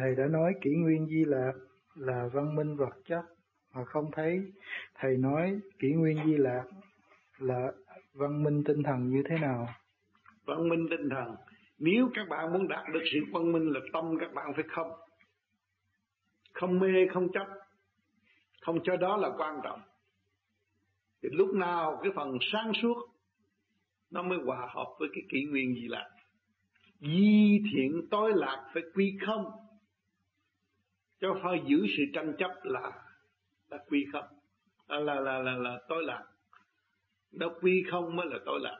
Thầy đã nói kỷ nguyên di lạc là văn minh vật chất, mà không thấy. Thầy nói kỷ nguyên di lạc là văn minh tinh thần như thế nào? Văn minh tinh thần. Nếu các bạn muốn đạt được sự văn minh là tâm các bạn phải không? Không mê, không chấp. Không cho đó là quan trọng. Thì lúc nào cái phần sáng suốt, nó mới hòa hợp với cái kỷ nguyên gì là di thiện tối lạc phải quy không? Cho phải giữ sự tranh chấp là là quy không? Là là là là, là tối lạc. Nó quy không mới là tối lạc.